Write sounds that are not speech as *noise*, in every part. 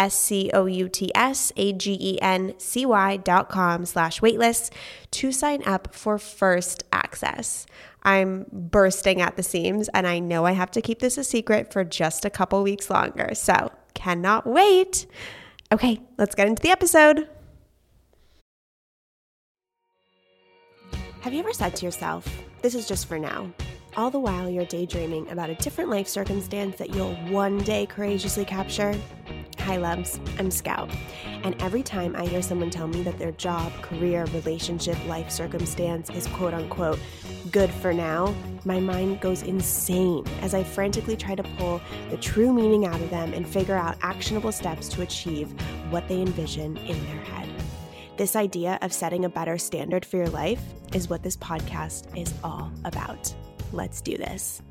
S C O U T S A G E N C Y dot com slash waitlist to sign up for first access. I'm bursting at the seams and I know I have to keep this a secret for just a couple weeks longer. So cannot wait. Okay, let's get into the episode. Have you ever said to yourself, this is just for now? All the while you're daydreaming about a different life circumstance that you'll one day courageously capture? Hi, loves. I'm Scout. And every time I hear someone tell me that their job, career, relationship, life circumstance is quote unquote good for now, my mind goes insane as I frantically try to pull the true meaning out of them and figure out actionable steps to achieve what they envision in their head. This idea of setting a better standard for your life is what this podcast is all about. Let's do this.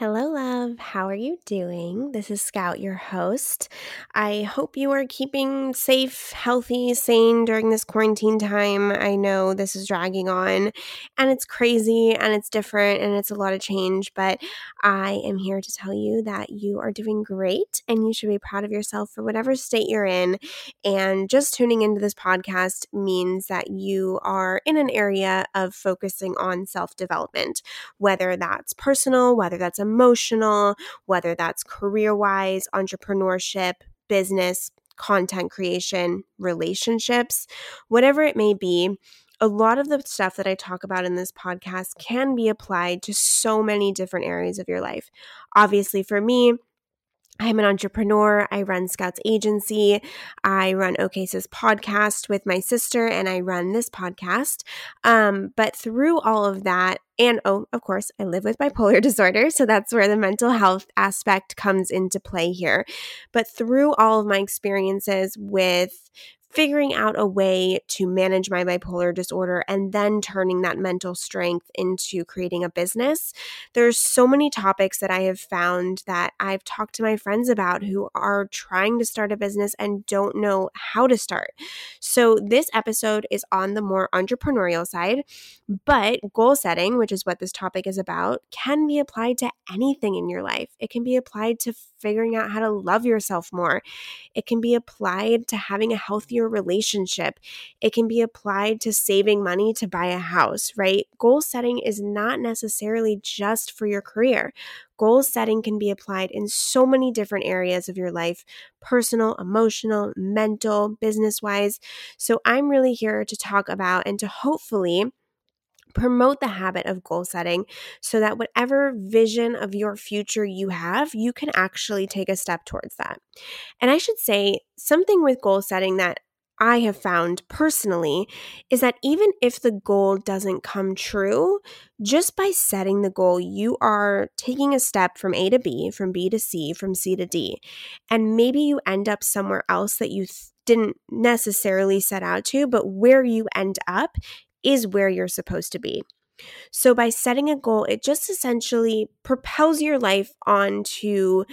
Hello, love. How are you doing? This is Scout, your host. I hope you are keeping safe, healthy, sane during this quarantine time. I know this is dragging on and it's crazy and it's different and it's a lot of change, but I am here to tell you that you are doing great and you should be proud of yourself for whatever state you're in. And just tuning into this podcast means that you are in an area of focusing on self development, whether that's personal, whether that's a emotional, whether that's career wise, entrepreneurship, business, content creation, relationships, whatever it may be. A lot of the stuff that I talk about in this podcast can be applied to so many different areas of your life. Obviously, for me, I'm an entrepreneur. I run Scouts Agency. I run OKSIS podcast with my sister, and I run this podcast. Um, but through all of that, and oh, of course, I live with bipolar *laughs* disorder. So that's where the mental health aspect comes into play here. But through all of my experiences with figuring out a way to manage my bipolar disorder and then turning that mental strength into creating a business. There's so many topics that I have found that I've talked to my friends about who are trying to start a business and don't know how to start. So this episode is on the more entrepreneurial side, but goal setting, which is what this topic is about, can be applied to anything in your life. It can be applied to figuring out how to love yourself more. It can be applied to having a healthier your relationship. It can be applied to saving money to buy a house, right? Goal setting is not necessarily just for your career. Goal setting can be applied in so many different areas of your life personal, emotional, mental, business wise. So, I'm really here to talk about and to hopefully promote the habit of goal setting so that whatever vision of your future you have, you can actually take a step towards that. And I should say something with goal setting that I have found personally is that even if the goal doesn't come true, just by setting the goal, you are taking a step from A to B, from B to C, from C to D. And maybe you end up somewhere else that you th- didn't necessarily set out to, but where you end up is where you're supposed to be. So by setting a goal, it just essentially propels your life onto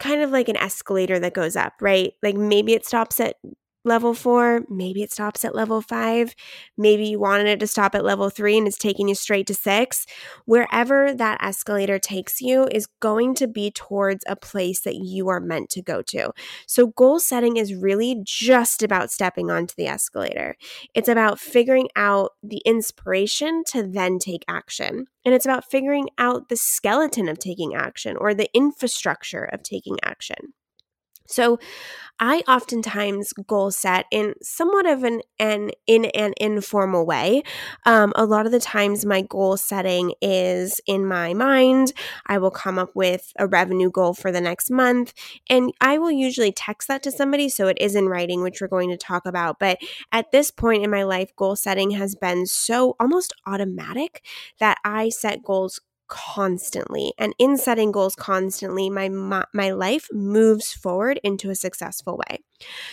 kind of like an escalator that goes up, right? Like maybe it stops at level four. Maybe it stops at level five. Maybe you wanted it to stop at level three and it's taking you straight to six. Wherever that escalator takes you is going to be towards a place that you are meant to go to. So, goal setting is really just about stepping onto the escalator. It's about figuring out the inspiration to then take action. And it's about figuring out the skeleton of taking action or the infrastructure of taking action. So, I oftentimes goal set in somewhat of an, an in an informal way. Um, a lot of the times, my goal setting is in my mind. I will come up with a revenue goal for the next month, and I will usually text that to somebody so it is in writing, which we're going to talk about. But at this point in my life, goal setting has been so almost automatic that I set goals constantly and in setting goals constantly my my life moves forward into a successful way.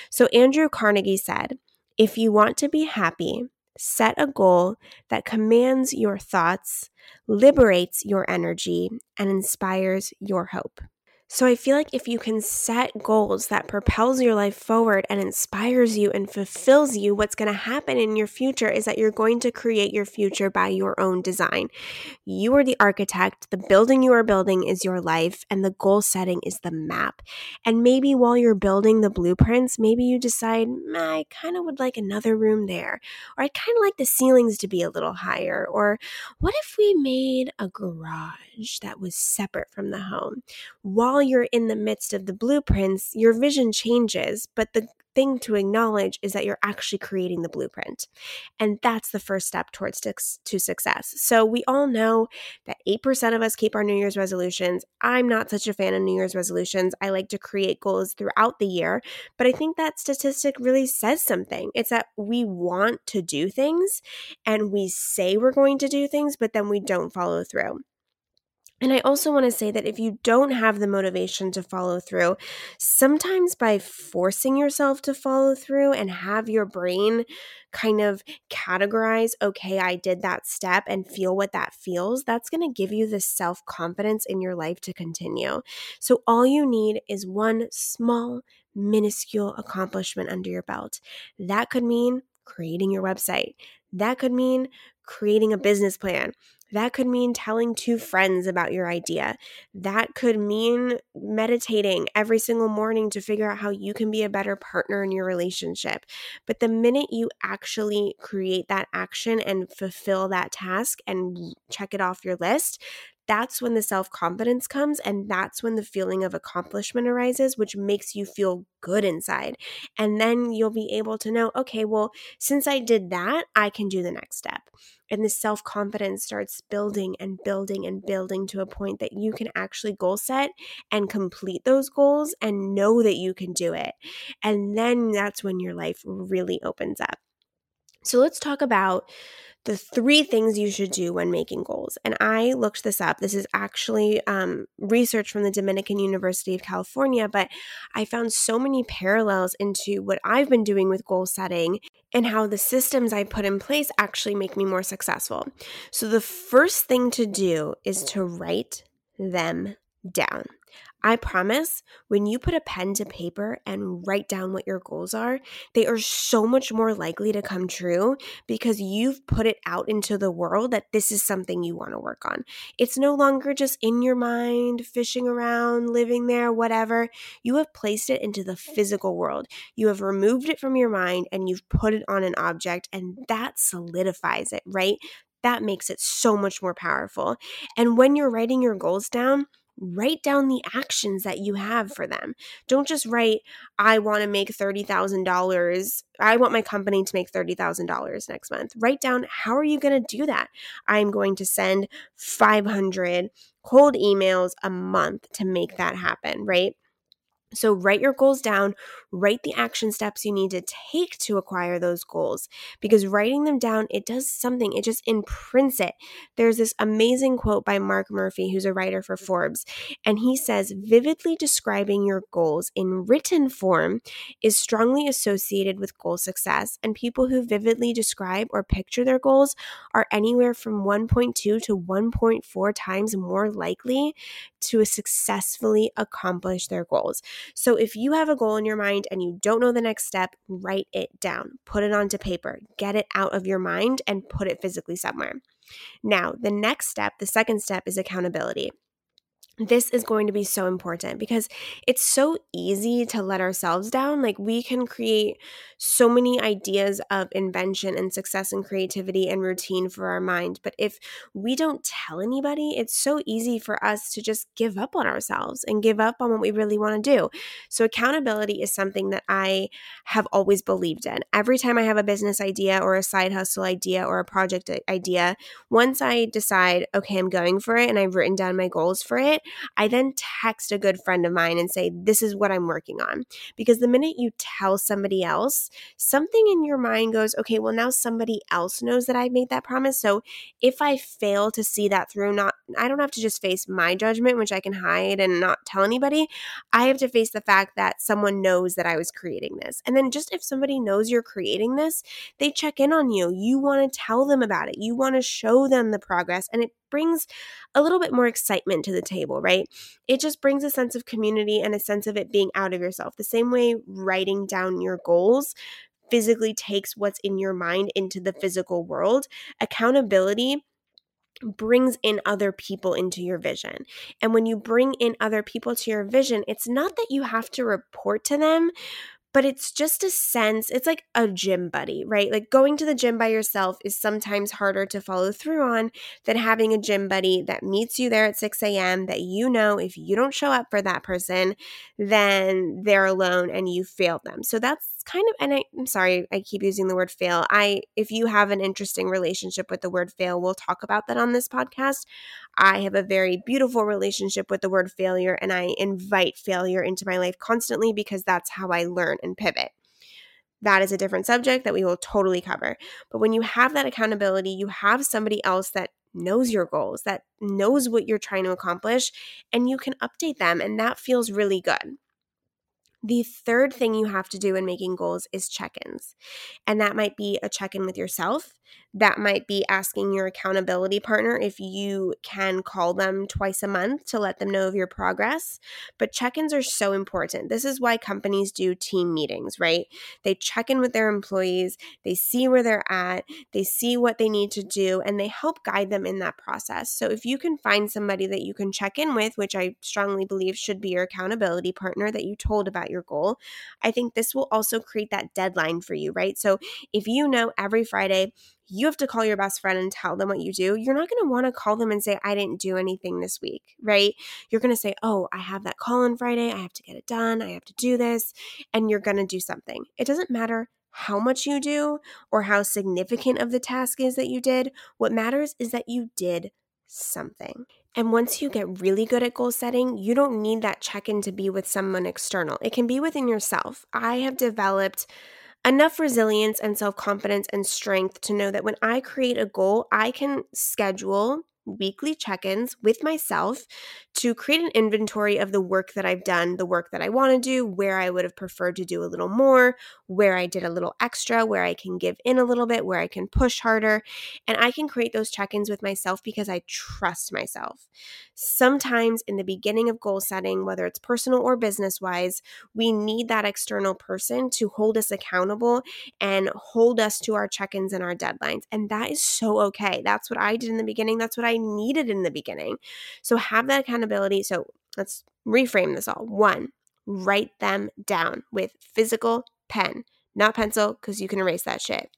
So Andrew Carnegie said, if you want to be happy, set a goal that commands your thoughts, liberates your energy and inspires your hope. So I feel like if you can set goals that propels your life forward and inspires you and fulfills you, what's going to happen in your future is that you're going to create your future by your own design. You are the architect, the building you are building is your life, and the goal setting is the map. And maybe while you're building the blueprints, maybe you decide, I kind of would like another room there, or I'd kind of like the ceilings to be a little higher, or what if we made a garage that was separate from the home? While while you're in the midst of the blueprints, your vision changes, but the thing to acknowledge is that you're actually creating the blueprint. And that's the first step towards to, to success. So we all know that 8% of us keep our New Year's resolutions. I'm not such a fan of New Year's resolutions. I like to create goals throughout the year, but I think that statistic really says something. It's that we want to do things and we say we're going to do things, but then we don't follow through. And I also want to say that if you don't have the motivation to follow through, sometimes by forcing yourself to follow through and have your brain kind of categorize, okay, I did that step and feel what that feels, that's going to give you the self confidence in your life to continue. So all you need is one small, minuscule accomplishment under your belt. That could mean creating your website. That could mean creating a business plan. That could mean telling two friends about your idea. That could mean meditating every single morning to figure out how you can be a better partner in your relationship. But the minute you actually create that action and fulfill that task and check it off your list, that's when the self confidence comes and that's when the feeling of accomplishment arises, which makes you feel good inside. And then you'll be able to know, okay, well, since I did that, I can do the next step. And the self confidence starts building and building and building to a point that you can actually goal set and complete those goals and know that you can do it. And then that's when your life really opens up. So let's talk about the three things you should do when making goals. And I looked this up. This is actually um, research from the Dominican University of California, but I found so many parallels into what I've been doing with goal setting and how the systems I put in place actually make me more successful. So the first thing to do is to write them down. I promise when you put a pen to paper and write down what your goals are, they are so much more likely to come true because you've put it out into the world that this is something you want to work on. It's no longer just in your mind, fishing around, living there, whatever. You have placed it into the physical world. You have removed it from your mind and you've put it on an object, and that solidifies it, right? That makes it so much more powerful. And when you're writing your goals down, write down the actions that you have for them. Don't just write, I want to make $30,000. I want my company to make $30,000 next month. Write down, how are you going to do that? I'm going to send 500 cold emails a month to make that happen, right? So, write your goals down, write the action steps you need to take to acquire those goals because writing them down, it does something, it just imprints it. There's this amazing quote by Mark Murphy, who's a writer for Forbes, and he says, Vividly describing your goals in written form is strongly associated with goal success, and people who vividly describe or picture their goals are anywhere from 1.2 to 1.4 times more likely to successfully accomplish their goals. So if you have a goal in your mind and you don't know the next step, write it down, put it onto paper, get it out of your mind and put it physically somewhere. Now, the next step, the second step is accountability. This is going to be so important because it's so easy to let ourselves down. Like, we can create so many ideas of invention and success and creativity and routine for our mind. But if we don't tell anybody, it's so easy for us to just give up on ourselves and give up on what we really want to do. So, accountability is something that I have always believed in. Every time I have a business idea or a side hustle idea or a project idea, once I decide, okay, I'm going for it and I've written down my goals for it, I then text a good friend of mine and say, This is what I'm working on. Because the minute you tell somebody else, something in your mind goes, Okay, well, now somebody else knows that I made that promise. So if I fail to see that through, not, I don't have to just face my judgment, which I can hide and not tell anybody. I have to face the fact that someone knows that I was creating this. And then just if somebody knows you're creating this, they check in on you. You want to tell them about it, you want to show them the progress. And it brings a little bit more excitement to the table, right? It just brings a sense of community and a sense of it being out of yourself. The same way writing down your goals physically takes what's in your mind into the physical world, accountability brings in other people into your vision. And when you bring in other people to your vision, it's not that you have to report to them, but it's just a sense, it's like a gym buddy, right? Like going to the gym by yourself is sometimes harder to follow through on than having a gym buddy that meets you there at 6 a.m. that you know if you don't show up for that person, then they're alone and you failed them. So that's kind of and I, I'm sorry, I keep using the word fail. I if you have an interesting relationship with the word fail, we'll talk about that on this podcast. I have a very beautiful relationship with the word failure and I invite failure into my life constantly because that's how I learn and pivot. That is a different subject that we will totally cover. But when you have that accountability, you have somebody else that knows your goals, that knows what you're trying to accomplish, and you can update them. And that feels really good. The third thing you have to do in making goals is check ins. And that might be a check in with yourself. That might be asking your accountability partner if you can call them twice a month to let them know of your progress. But check ins are so important. This is why companies do team meetings, right? They check in with their employees, they see where they're at, they see what they need to do, and they help guide them in that process. So if you can find somebody that you can check in with, which I strongly believe should be your accountability partner that you told about your goal, I think this will also create that deadline for you, right? So if you know every Friday, you have to call your best friend and tell them what you do. You're not going to want to call them and say, I didn't do anything this week, right? You're going to say, Oh, I have that call on Friday. I have to get it done. I have to do this. And you're going to do something. It doesn't matter how much you do or how significant of the task is that you did. What matters is that you did something. And once you get really good at goal setting, you don't need that check in to be with someone external. It can be within yourself. I have developed enough resilience and self confidence and strength to know that when I create a goal, I can schedule weekly check ins with myself to create an inventory of the work that I've done, the work that I want to do, where I would have preferred to do a little more, where I did a little extra, where I can give in a little bit, where I can push harder. And I can create those check ins with myself because I trust myself. Sometimes in the beginning of goal setting, whether it's personal or business wise, we need that external person to hold us accountable and hold us to our check ins and our deadlines. And that is so okay. That's what I did in the beginning. That's what I needed in the beginning. So have that accountability. So let's reframe this all. One, write them down with physical pen, not pencil, because you can erase that shit.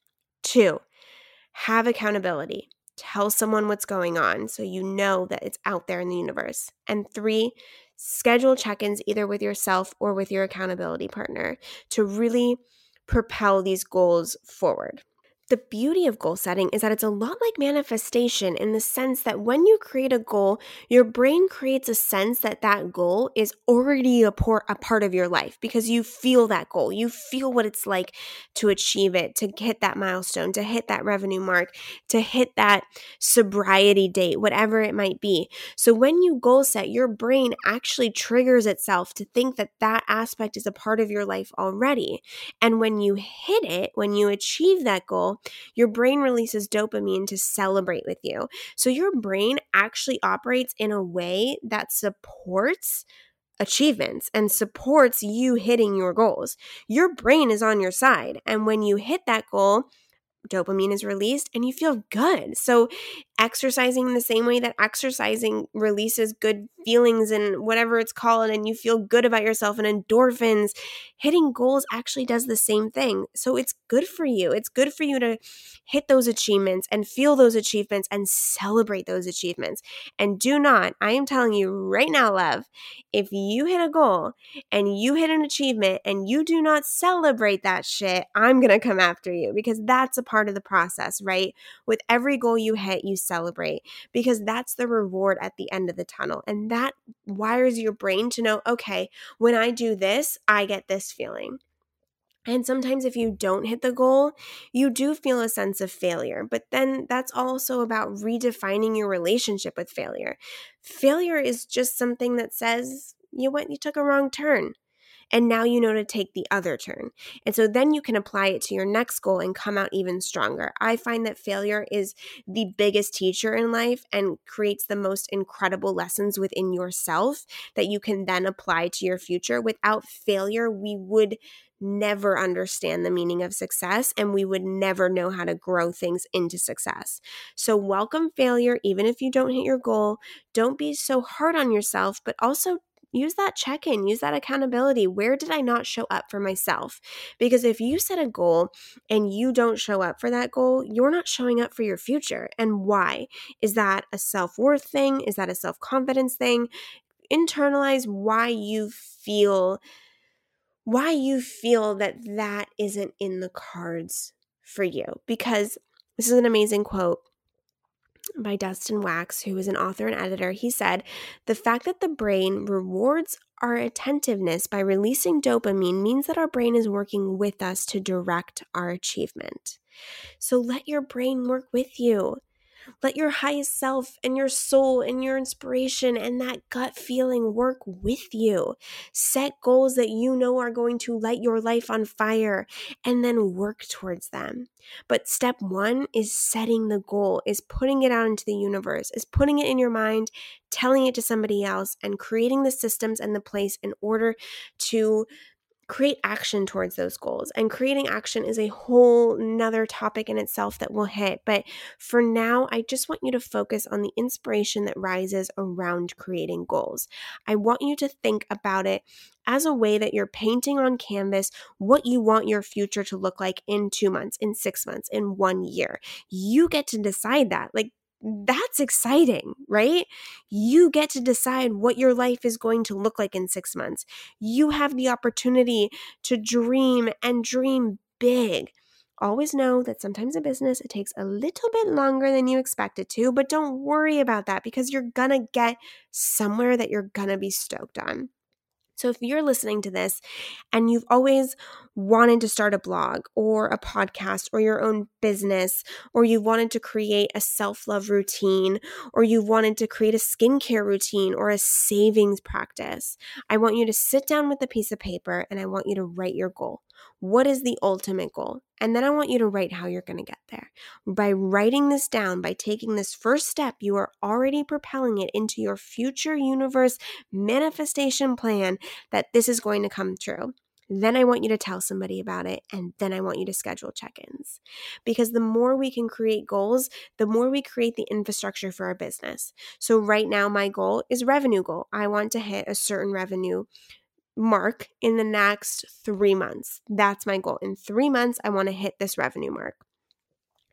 Two, have accountability. Tell someone what's going on so you know that it's out there in the universe. And three, schedule check ins either with yourself or with your accountability partner to really propel these goals forward the beauty of goal setting is that it's a lot like manifestation in the sense that when you create a goal, your brain creates a sense that that goal is already a, por- a part of your life because you feel that goal. You feel what it's like to achieve it, to hit that milestone, to hit that revenue mark, to hit that sobriety date, whatever it might be. So when you goal set, your brain actually triggers itself to think that that aspect is a part of your life already. And when you hit it, when you achieve that goal, your brain releases dopamine to celebrate with you. So your brain actually operates in a way that supports achievements and supports you hitting your goals. Your brain is on your side. And when you hit that goal, dopamine is released and you feel good. So, exercising the same way that exercising releases good feelings and whatever it's called, and you feel good about yourself and endorphins, hitting goals actually does the same thing. So, it's good for you. It's good for you to hit those achievements and feel those achievements and celebrate those achievements. And do not, I am telling you right now, love, if you hit a goal and you hit an achievement and you do not celebrate that shit, I'm going to come after you because that's a part of the process, right? With every goal you hit, you celebrate because that's the reward at the end of the tunnel. And that wires your brain to know, okay, when I do this, I get this feeling. And sometimes, if you don't hit the goal, you do feel a sense of failure. But then that's also about redefining your relationship with failure. Failure is just something that says you went, you took a wrong turn. And now you know to take the other turn. And so then you can apply it to your next goal and come out even stronger. I find that failure is the biggest teacher in life and creates the most incredible lessons within yourself that you can then apply to your future. Without failure, we would never understand the meaning of success and we would never know how to grow things into success. So, welcome failure, even if you don't hit your goal. Don't be so hard on yourself, but also use that check in, use that accountability. Where did I not show up for myself? Because if you set a goal and you don't show up for that goal, you're not showing up for your future. And why? Is that a self worth thing? Is that a self confidence thing? Internalize why you feel why you feel that that isn't in the cards for you because this is an amazing quote by Dustin Wax, who is an author and editor, he said, The fact that the brain rewards our attentiveness by releasing dopamine means that our brain is working with us to direct our achievement. So let your brain work with you. Let your highest self and your soul and your inspiration and that gut feeling work with you. Set goals that you know are going to light your life on fire and then work towards them. But step one is setting the goal, is putting it out into the universe, is putting it in your mind, telling it to somebody else, and creating the systems and the place in order to create action towards those goals. And creating action is a whole nother topic in itself that we'll hit. But for now, I just want you to focus on the inspiration that rises around creating goals. I want you to think about it as a way that you're painting on canvas what you want your future to look like in two months, in six months, in one year. You get to decide that. Like, that's exciting, right? You get to decide what your life is going to look like in six months. You have the opportunity to dream and dream big. Always know that sometimes in business it takes a little bit longer than you expect it to, but don't worry about that because you're gonna get somewhere that you're gonna be stoked on. So, if you're listening to this and you've always wanted to start a blog or a podcast or your own business, or you wanted to create a self love routine, or you wanted to create a skincare routine or a savings practice, I want you to sit down with a piece of paper and I want you to write your goal. What is the ultimate goal? And then I want you to write how you're going to get there. By writing this down, by taking this first step, you are already propelling it into your future universe manifestation plan that this is going to come true. Then I want you to tell somebody about it, and then I want you to schedule check ins. Because the more we can create goals, the more we create the infrastructure for our business. So, right now, my goal is revenue goal. I want to hit a certain revenue mark in the next three months. That's my goal. In three months, I want to hit this revenue mark.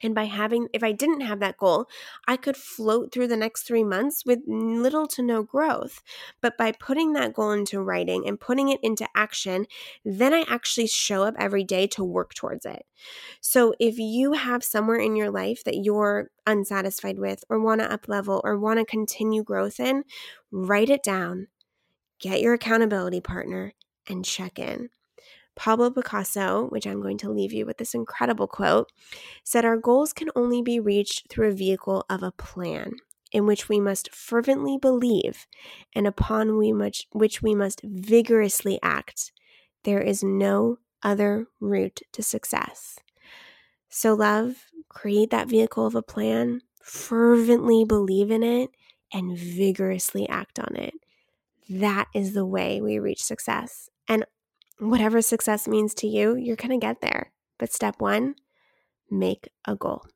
And by having, if I didn't have that goal, I could float through the next three months with little to no growth. But by putting that goal into writing and putting it into action, then I actually show up every day to work towards it. So if you have somewhere in your life that you're unsatisfied with, or want to up level, or want to continue growth in, write it down get your accountability partner, and check in. Pablo Picasso, which I'm going to leave you with this incredible quote, said our goals can only be reached through a vehicle of a plan in which we must fervently believe and upon we much, which we must vigorously act. There is no other route to success. So, love, create that vehicle of a plan, fervently believe in it, and vigorously act on it that is the way we reach success. And whatever success means to you, you're going to get there. But step one, make a goal.